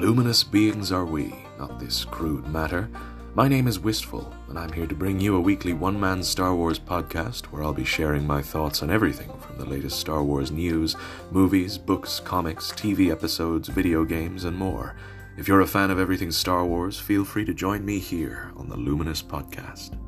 Luminous beings are we, not this crude matter. My name is Wistful, and I'm here to bring you a weekly one man Star Wars podcast where I'll be sharing my thoughts on everything from the latest Star Wars news, movies, books, comics, TV episodes, video games, and more. If you're a fan of everything Star Wars, feel free to join me here on the Luminous Podcast.